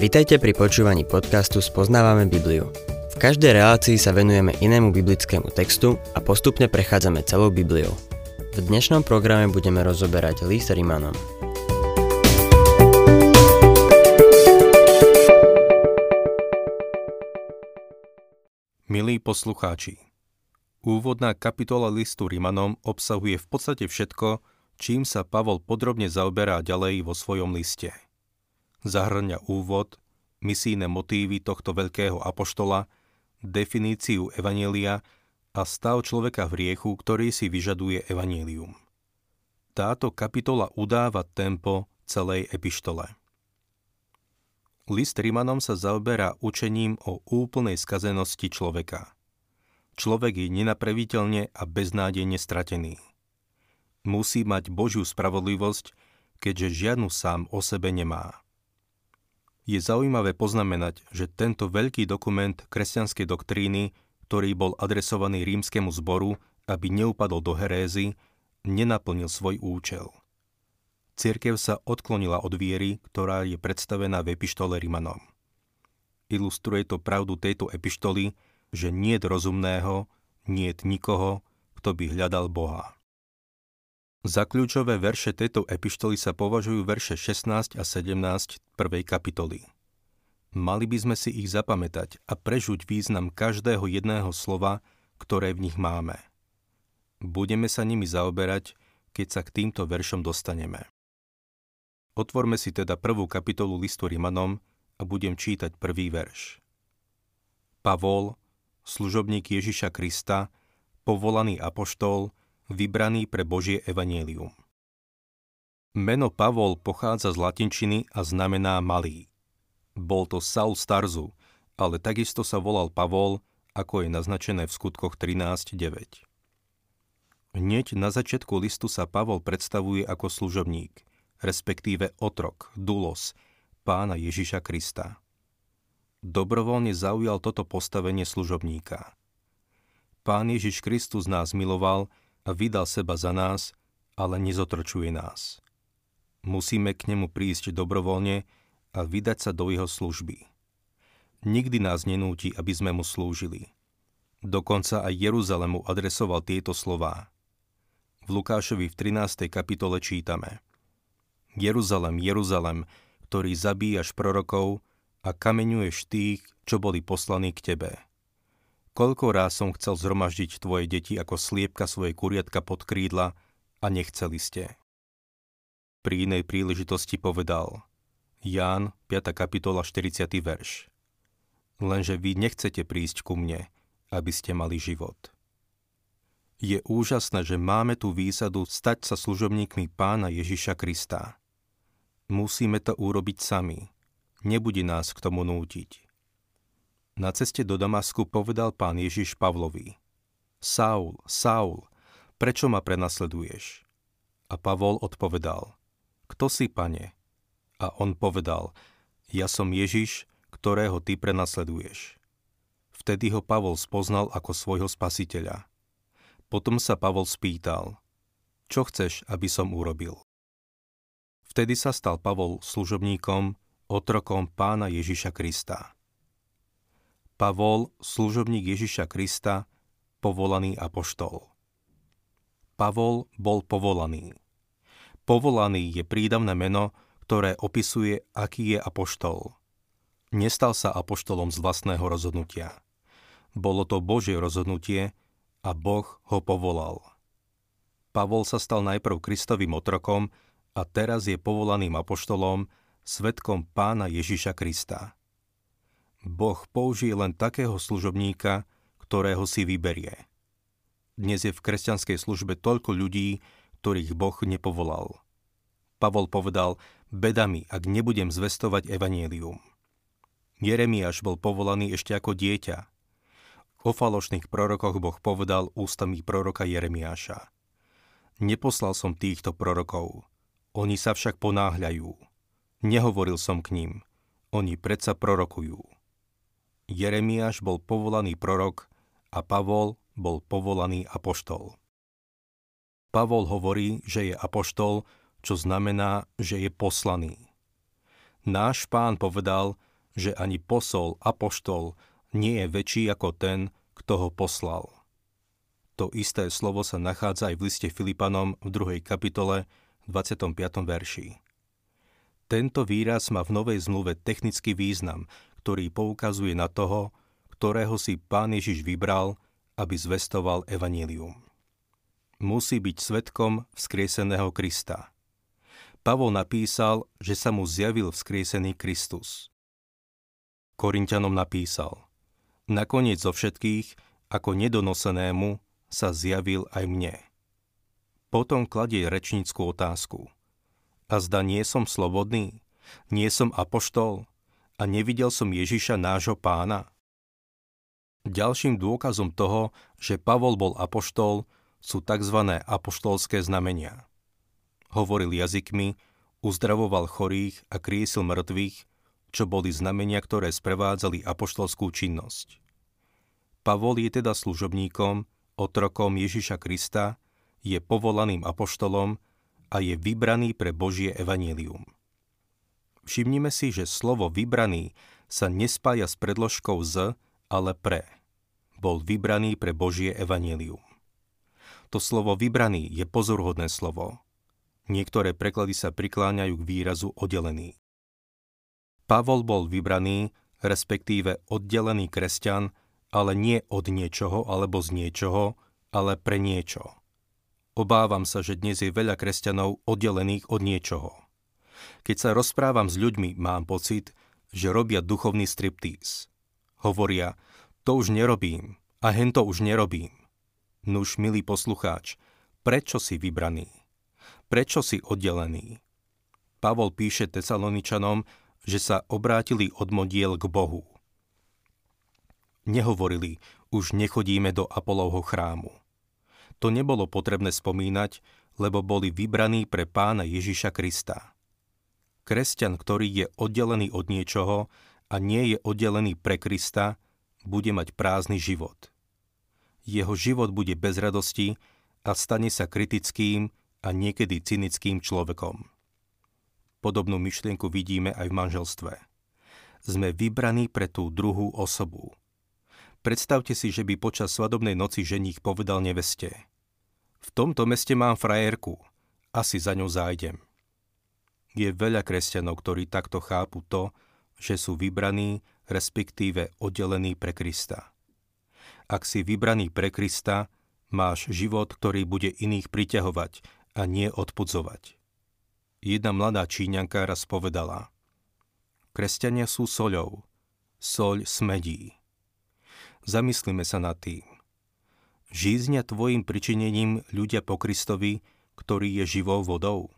Vitajte pri počúvaní podcastu Spoznávame Bibliu. V každej relácii sa venujeme inému biblickému textu a postupne prechádzame celou Bibliou. V dnešnom programe budeme rozoberať list Rimanom. Milí poslucháči, úvodná kapitola listu Rimanom obsahuje v podstate všetko, čím sa Pavol podrobne zaoberá ďalej vo svojom liste – zahrňa úvod, misijné motívy tohto veľkého apoštola, definíciu evanielia a stav človeka v riechu, ktorý si vyžaduje evanielium. Táto kapitola udáva tempo celej epištole. List Rimanom sa zaoberá učením o úplnej skazenosti človeka. Človek je nenapraviteľne a beznádejne stratený. Musí mať Božiu spravodlivosť, keďže žiadnu sám o sebe nemá. Je zaujímavé poznamenať, že tento veľký dokument kresťanskej doktríny, ktorý bol adresovaný rímskemu zboru, aby neupadol do herézy, nenaplnil svoj účel. Cirkev sa odklonila od viery, ktorá je predstavená v epištole Rimanom. Ilustruje to pravdu tejto epištoly, že nie je rozumného, nie je nikoho, kto by hľadal Boha. Za kľúčové verše tejto epištoly sa považujú verše 16 a 17 prvej kapitoly. Mali by sme si ich zapamätať a prežuť význam každého jedného slova, ktoré v nich máme. Budeme sa nimi zaoberať, keď sa k týmto veršom dostaneme. Otvorme si teda prvú kapitolu listu Rimanom a budem čítať prvý verš. Pavol, služobník Ježiša Krista, povolaný apoštol, vybraný pre Božie evanielium. Meno Pavol pochádza z latinčiny a znamená malý. Bol to Saul Starzu, ale takisto sa volal Pavol, ako je naznačené v skutkoch 13.9. Hneď na začiatku listu sa Pavol predstavuje ako služobník, respektíve otrok, dulos, pána Ježiša Krista. Dobrovoľne zaujal toto postavenie služobníka. Pán Ježiš Kristus nás miloval vydal seba za nás, ale nezotročuje nás. Musíme k nemu prísť dobrovoľne a vydať sa do jeho služby. Nikdy nás nenúti, aby sme mu slúžili. Dokonca aj Jeruzalemu adresoval tieto slová. V Lukášovi v 13. kapitole čítame Jeruzalem, Jeruzalem, ktorý zabíjaš prorokov a kameňuješ tých, čo boli poslaní k tebe. Koľko ráz som chcel zhromaždiť tvoje deti ako sliepka svoje kuriatka pod krídla a nechceli ste. Pri inej príležitosti povedal Ján, 5. kapitola, 40. verš. Lenže vy nechcete prísť ku mne, aby ste mali život. Je úžasné, že máme tú výsadu stať sa služobníkmi pána Ježiša Krista. Musíme to urobiť sami. Nebude nás k tomu nútiť. Na ceste do Damasku povedal pán Ježiš Pavlovi, Saul, Saul, prečo ma prenasleduješ? A Pavol odpovedal, kto si, pane? A on povedal, ja som Ježiš, ktorého ty prenasleduješ. Vtedy ho Pavol spoznal ako svojho spasiteľa. Potom sa Pavol spýtal, čo chceš, aby som urobil? Vtedy sa stal Pavol služobníkom, otrokom pána Ježiša Krista. Pavol, služobník Ježiša Krista, povolaný apoštol. Pavol bol povolaný. Povolaný je prídavné meno, ktoré opisuje, aký je apoštol. Nestal sa apoštolom z vlastného rozhodnutia. Bolo to Božie rozhodnutie a Boh ho povolal. Pavol sa stal najprv Kristovým otrokom a teraz je povolaným apoštolom, svetkom pána Ježiša Krista. Boh použije len takého služobníka, ktorého si vyberie. Dnes je v kresťanskej službe toľko ľudí, ktorých Boh nepovolal. Pavol povedal, bedami, ak nebudem zvestovať evanielium. Jeremiáš bol povolaný ešte ako dieťa. O falošných prorokoch Boh povedal ústami proroka Jeremiáša. Neposlal som týchto prorokov, oni sa však ponáhľajú. Nehovoril som k ním, oni predsa prorokujú. Jeremiáš bol povolaný prorok a Pavol bol povolaný apoštol. Pavol hovorí, že je apoštol, čo znamená, že je poslaný. Náš pán povedal, že ani posol, apoštol nie je väčší ako ten, kto ho poslal. To isté slovo sa nachádza aj v liste Filipanom v 2. kapitole 25. verši. Tento výraz má v Novej zmluve technický význam, ktorý poukazuje na toho, ktorého si Pán Ježiš vybral, aby zvestoval evanílium. Musí byť svetkom vzkrieseného Krista. Pavol napísal, že sa mu zjavil vzkriesený Kristus. Korintianom napísal, nakoniec zo všetkých, ako nedonosenému, sa zjavil aj mne. Potom kladie rečníckú otázku. A zda nie som slobodný? Nie som apoštol? A nevidel som Ježiša nášho pána? Ďalším dôkazom toho, že Pavol bol apoštol, sú tzv. apoštolské znamenia. Hovoril jazykmi, uzdravoval chorých a kriesil mŕtvych, čo boli znamenia, ktoré sprevádzali apoštolskú činnosť. Pavol je teda služobníkom, otrokom Ježiša Krista, je povolaným apoštolom a je vybraný pre Božie evanílium. Všimnime si, že slovo vybraný sa nespája s predložkou z, ale pre. Bol vybraný pre Božie evanílium. To slovo vybraný je pozorhodné slovo. Niektoré preklady sa prikláňajú k výrazu oddelený. Pavol bol vybraný, respektíve oddelený kresťan, ale nie od niečoho alebo z niečoho, ale pre niečo. Obávam sa, že dnes je veľa kresťanov oddelených od niečoho. Keď sa rozprávam s ľuďmi, mám pocit, že robia duchovný striptíz. Hovoria, to už nerobím a hen to už nerobím. Nuž, milý poslucháč, prečo si vybraný? Prečo si oddelený? Pavol píše Tesaloničanom, že sa obrátili od modiel k Bohu. Nehovorili, už nechodíme do Apolovho chrámu. To nebolo potrebné spomínať, lebo boli vybraní pre pána Ježiša Krista. Kresťan, ktorý je oddelený od niečoho a nie je oddelený pre Krista, bude mať prázdny život. Jeho život bude bez radosti a stane sa kritickým a niekedy cynickým človekom. Podobnú myšlienku vidíme aj v manželstve. Sme vybraní pre tú druhú osobu. Predstavte si, že by počas svadobnej noci ženích povedal neveste. V tomto meste mám frajerku, asi za ňou zájdem. Je veľa kresťanov, ktorí takto chápu to, že sú vybraní, respektíve oddelení pre Krista. Ak si vybraný pre Krista, máš život, ktorý bude iných priťahovať a nie odpudzovať. Jedna mladá Číňanka raz povedala Kresťania sú soľou. Soľ smedí. Zamyslíme sa nad tým. Žíznia tvojim pričinením ľudia po Kristovi, ktorý je živou vodou?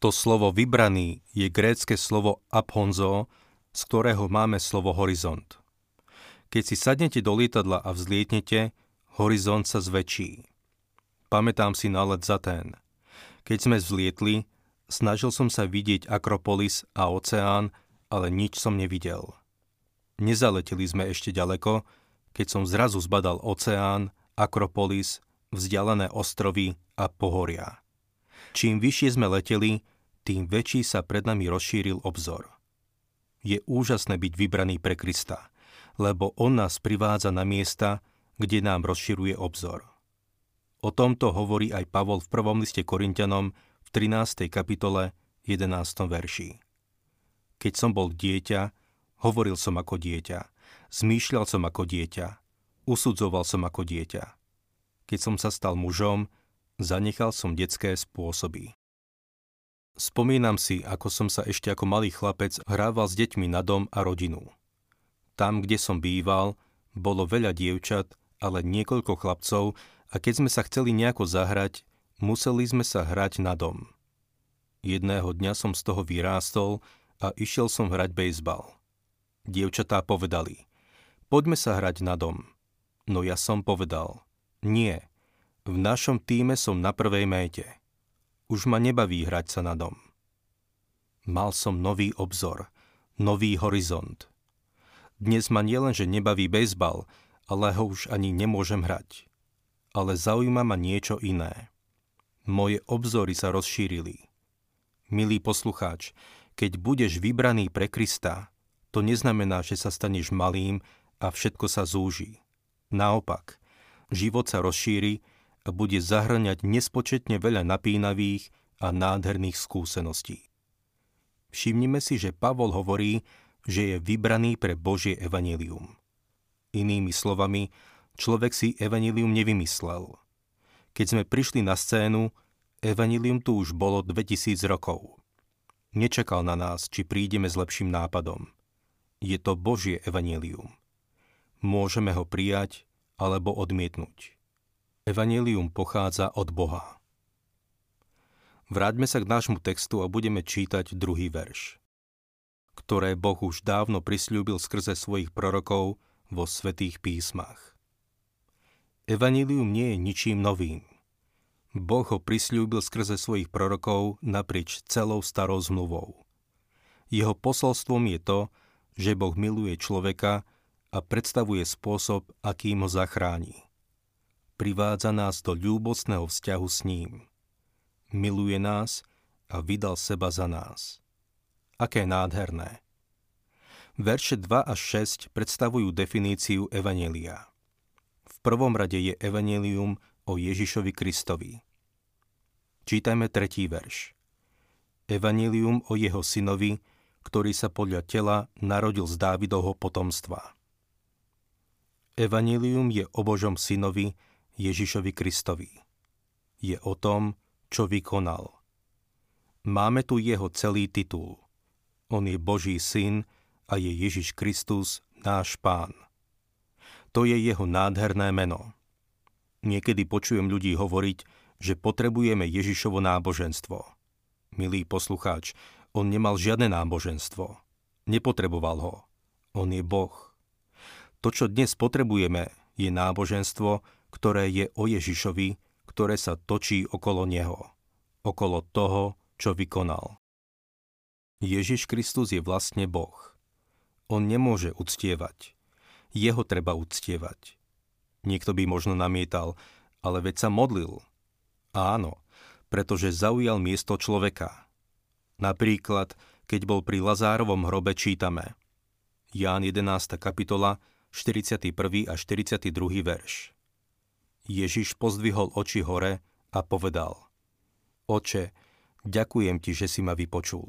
To slovo vybraný je grécke slovo aphonzo, z ktorého máme slovo horizont. Keď si sadnete do lietadla a vzlietnete, horizont sa zväčší. Pamätám si na let za ten – keď sme vzlietli, snažil som sa vidieť Akropolis a oceán, ale nič som nevidel. Nezaleteli sme ešte ďaleko, keď som zrazu zbadal oceán, Akropolis, vzdialené ostrovy a pohoria. Čím vyššie sme leteli, tým väčší sa pred nami rozšíril obzor. Je úžasné byť vybraný pre Krista, lebo On nás privádza na miesta, kde nám rozširuje obzor. O tomto hovorí aj Pavol v prvom liste Korintianom v 13. kapitole 11. verši. Keď som bol dieťa, hovoril som ako dieťa, zmýšľal som ako dieťa, usudzoval som ako dieťa. Keď som sa stal mužom, zanechal som detské spôsoby. Spomínam si, ako som sa ešte ako malý chlapec hrával s deťmi na dom a rodinu. Tam, kde som býval, bolo veľa dievčat, ale niekoľko chlapcov, a keď sme sa chceli nejako zahrať, museli sme sa hrať na dom. Jedného dňa som z toho vyrástol a išiel som hrať bejsbal. Dievčatá povedali, poďme sa hrať na dom. No ja som povedal, nie, v našom týme som na prvej méte. Už ma nebaví hrať sa na dom. Mal som nový obzor, nový horizont. Dnes ma nielenže nebaví bejsbal, ale ho už ani nemôžem hrať ale zaujíma ma niečo iné. Moje obzory sa rozšírili. Milý poslucháč, keď budeš vybraný pre Krista, to neznamená, že sa staneš malým a všetko sa zúži. Naopak, život sa rozšíri bude zahrňať nespočetne veľa napínavých a nádherných skúseností. Všimnime si, že Pavol hovorí, že je vybraný pre Božie evanelium. Inými slovami, človek si evanelium nevymyslel. Keď sme prišli na scénu, evanelium tu už bolo 2000 rokov. Nečakal na nás, či prídeme s lepším nápadom. Je to Božie evanelium. Môžeme ho prijať alebo odmietnúť. Evangelium pochádza od Boha. Vráťme sa k nášmu textu a budeme čítať druhý verš, ktoré Boh už dávno prisľúbil skrze svojich prorokov vo svetých písmach. Evangelium nie je ničím novým. Boh ho prisľúbil skrze svojich prorokov naprieč celou starou zmluvou. Jeho posolstvom je to, že Boh miluje človeka a predstavuje spôsob, akým ho zachráni. Privádza nás do ľúbostného vzťahu s ním. Miluje nás a vydal seba za nás. Aké nádherné. Verše 2 až 6 predstavujú definíciu Evanelia. V prvom rade je Evanelium o Ježišovi Kristovi. Čítajme tretí verš. Evanelium o jeho synovi, ktorý sa podľa tela narodil z Dávidovho potomstva. Evangelium je o Božom synovi Ježišovi Kristovi. Je o tom, čo vykonal. Máme tu jeho celý titul. On je Boží syn a je Ježiš Kristus, náš pán. To je jeho nádherné meno. Niekedy počujem ľudí hovoriť, že potrebujeme Ježišovo náboženstvo. Milý poslucháč, on nemal žiadne náboženstvo. Nepotreboval ho. On je Boh. To, čo dnes potrebujeme, je náboženstvo, ktoré je o Ježišovi, ktoré sa točí okolo Neho, okolo toho, čo vykonal. Ježiš Kristus je vlastne Boh. On nemôže uctievať. Jeho treba uctievať. Niekto by možno namietal, ale veď sa modlil. Áno, pretože zaujal miesto človeka. Napríklad, keď bol pri Lazárovom hrobe čítame. Ján 11. kapitola, 41. a 42. verš. Ježiš pozdvihol oči hore a povedal Oče, ďakujem ti, že si ma vypočul.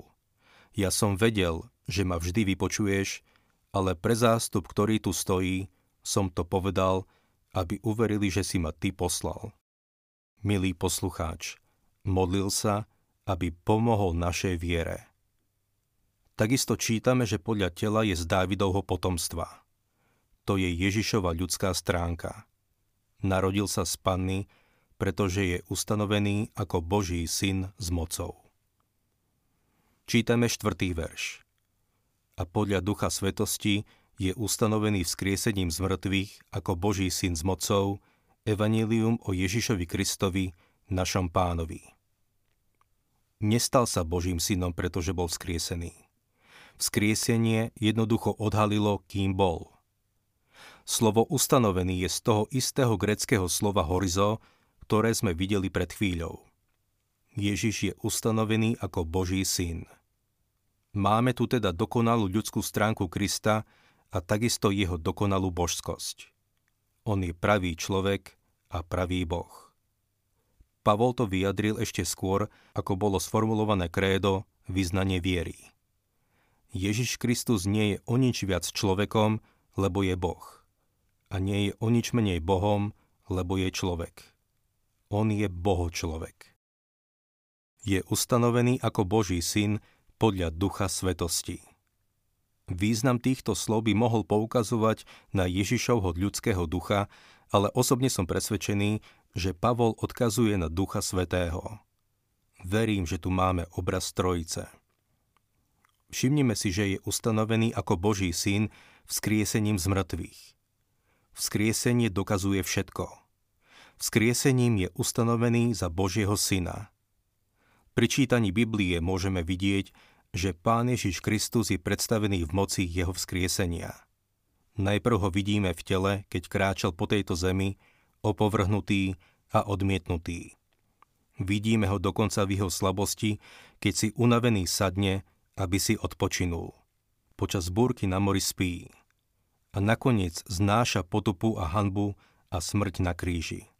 Ja som vedel, že ma vždy vypočuješ, ale pre zástup, ktorý tu stojí, som to povedal, aby uverili, že si ma ty poslal. Milý poslucháč, modlil sa, aby pomohol našej viere. Takisto čítame, že podľa tela je z Dávidovho potomstva to je Ježišova ľudská stránka. Narodil sa z panny, pretože je ustanovený ako Boží syn s mocou. Čítame štvrtý verš. A podľa Ducha Svetosti je ustanovený vzkriesením z mŕtvych ako Boží syn s mocou, evanílium o Ježišovi Kristovi, našom pánovi. Nestal sa Božím synom, pretože bol vzkriesený. Vzkriesenie jednoducho odhalilo, kým bol – Slovo ustanovený je z toho istého greckého slova horizo, ktoré sme videli pred chvíľou. Ježiš je ustanovený ako Boží syn. Máme tu teda dokonalú ľudskú stránku Krista a takisto jeho dokonalú božskosť. On je pravý človek a pravý Boh. Pavol to vyjadril ešte skôr, ako bolo sformulované krédo vyznanie viery. Ježiš Kristus nie je o nič viac človekom, lebo je Boh a nie je o nič menej Bohom, lebo je človek. On je Boho človek. Je ustanovený ako Boží syn podľa Ducha Svetosti. Význam týchto slov by mohol poukazovať na Ježišovho ľudského ducha, ale osobne som presvedčený, že Pavol odkazuje na Ducha Svetého. Verím, že tu máme obraz Trojice. Všimnime si, že je ustanovený ako Boží syn vzkriesením z mŕtvych. Vzkriesenie dokazuje všetko. Vzkriesením je ustanovený za Božieho syna. Pri čítaní Biblie môžeme vidieť, že Pán Ježiš Kristus je predstavený v moci jeho vzkriesenia. Najprv ho vidíme v tele, keď kráčal po tejto zemi, opovrhnutý a odmietnutý. Vidíme ho dokonca v jeho slabosti, keď si unavený sadne, aby si odpočinul. počas búrky na mori spí a nakoniec znáša potupu a hanbu a smrť na kríži.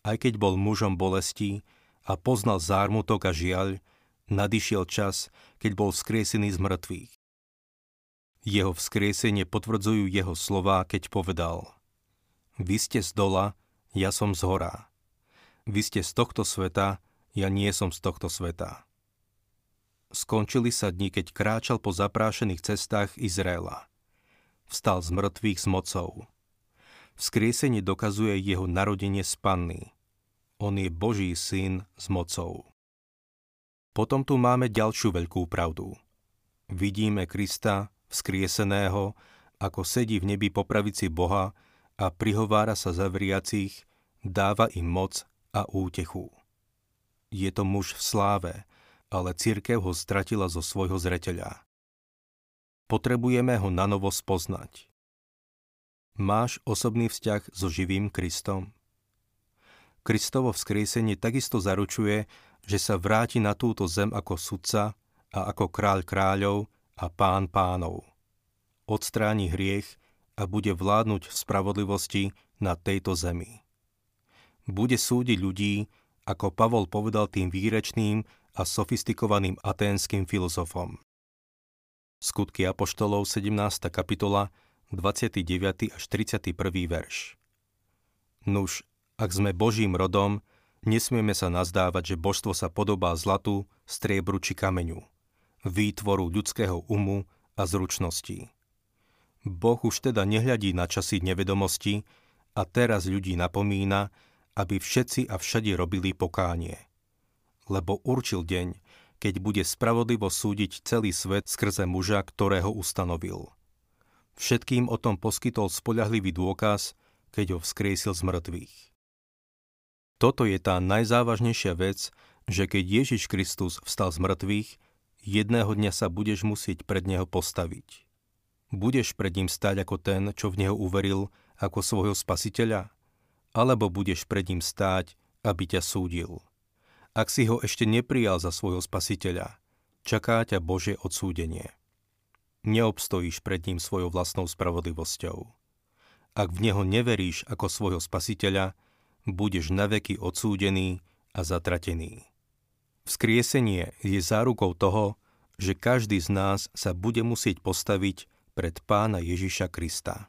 Aj keď bol mužom bolestí a poznal zármutok a žiaľ, nadišiel čas, keď bol vzkriesený z mŕtvych. Jeho vzkriesenie potvrdzujú jeho slová, keď povedal Vy ste z dola, ja som z hora. Vy ste z tohto sveta, ja nie som z tohto sveta. Skončili sa dni, keď kráčal po zaprášených cestách Izraela. Vstal z mŕtvych s mocou. Vzkriesenie dokazuje jeho narodenie z panny. On je Boží syn s mocou. Potom tu máme ďalšiu veľkú pravdu. Vidíme Krista, vzkrieseného, ako sedí v nebi po pravici Boha a prihovára sa zavriacich, dáva im moc a útechu. Je to muž v sláve, ale církev ho stratila zo svojho zreteľa. Potrebujeme ho nanovo spoznať. Máš osobný vzťah so živým Kristom? Kristovo vzkriesenie takisto zaručuje, že sa vráti na túto zem ako sudca a ako kráľ kráľov a pán pánov. Odstráni hriech a bude vládnuť v spravodlivosti na tejto zemi bude súdiť ľudí, ako Pavol povedal tým výrečným a sofistikovaným aténskym filozofom. Skutky Apoštolov 17. kapitola 29. až 31. verš. Nuž, ak sme Božím rodom, nesmieme sa nazdávať, že božstvo sa podobá zlatu, striebru či kameňu, výtvoru ľudského umu a zručností. Boh už teda nehľadí na časy nevedomosti a teraz ľudí napomína, aby všetci a všade robili pokánie. Lebo určil deň, keď bude spravodlivo súdiť celý svet skrze muža, ktorého ustanovil. Všetkým o tom poskytol spoľahlivý dôkaz, keď ho vzkriesil z mŕtvych. Toto je tá najzávažnejšia vec, že keď Ježiš Kristus vstal z mŕtvych, jedného dňa sa budeš musieť pred Neho postaviť. Budeš pred ním stať ako ten, čo v Neho uveril, ako svojho spasiteľa? alebo budeš pred ním stáť, aby ťa súdil. Ak si ho ešte neprijal za svojho spasiteľa, čaká ťa Božie odsúdenie. Neobstojíš pred ním svojou vlastnou spravodlivosťou. Ak v neho neveríš ako svojho spasiteľa, budeš naveky odsúdený a zatratený. Vzkriesenie je zárukou toho, že každý z nás sa bude musieť postaviť pred pána Ježiša Krista.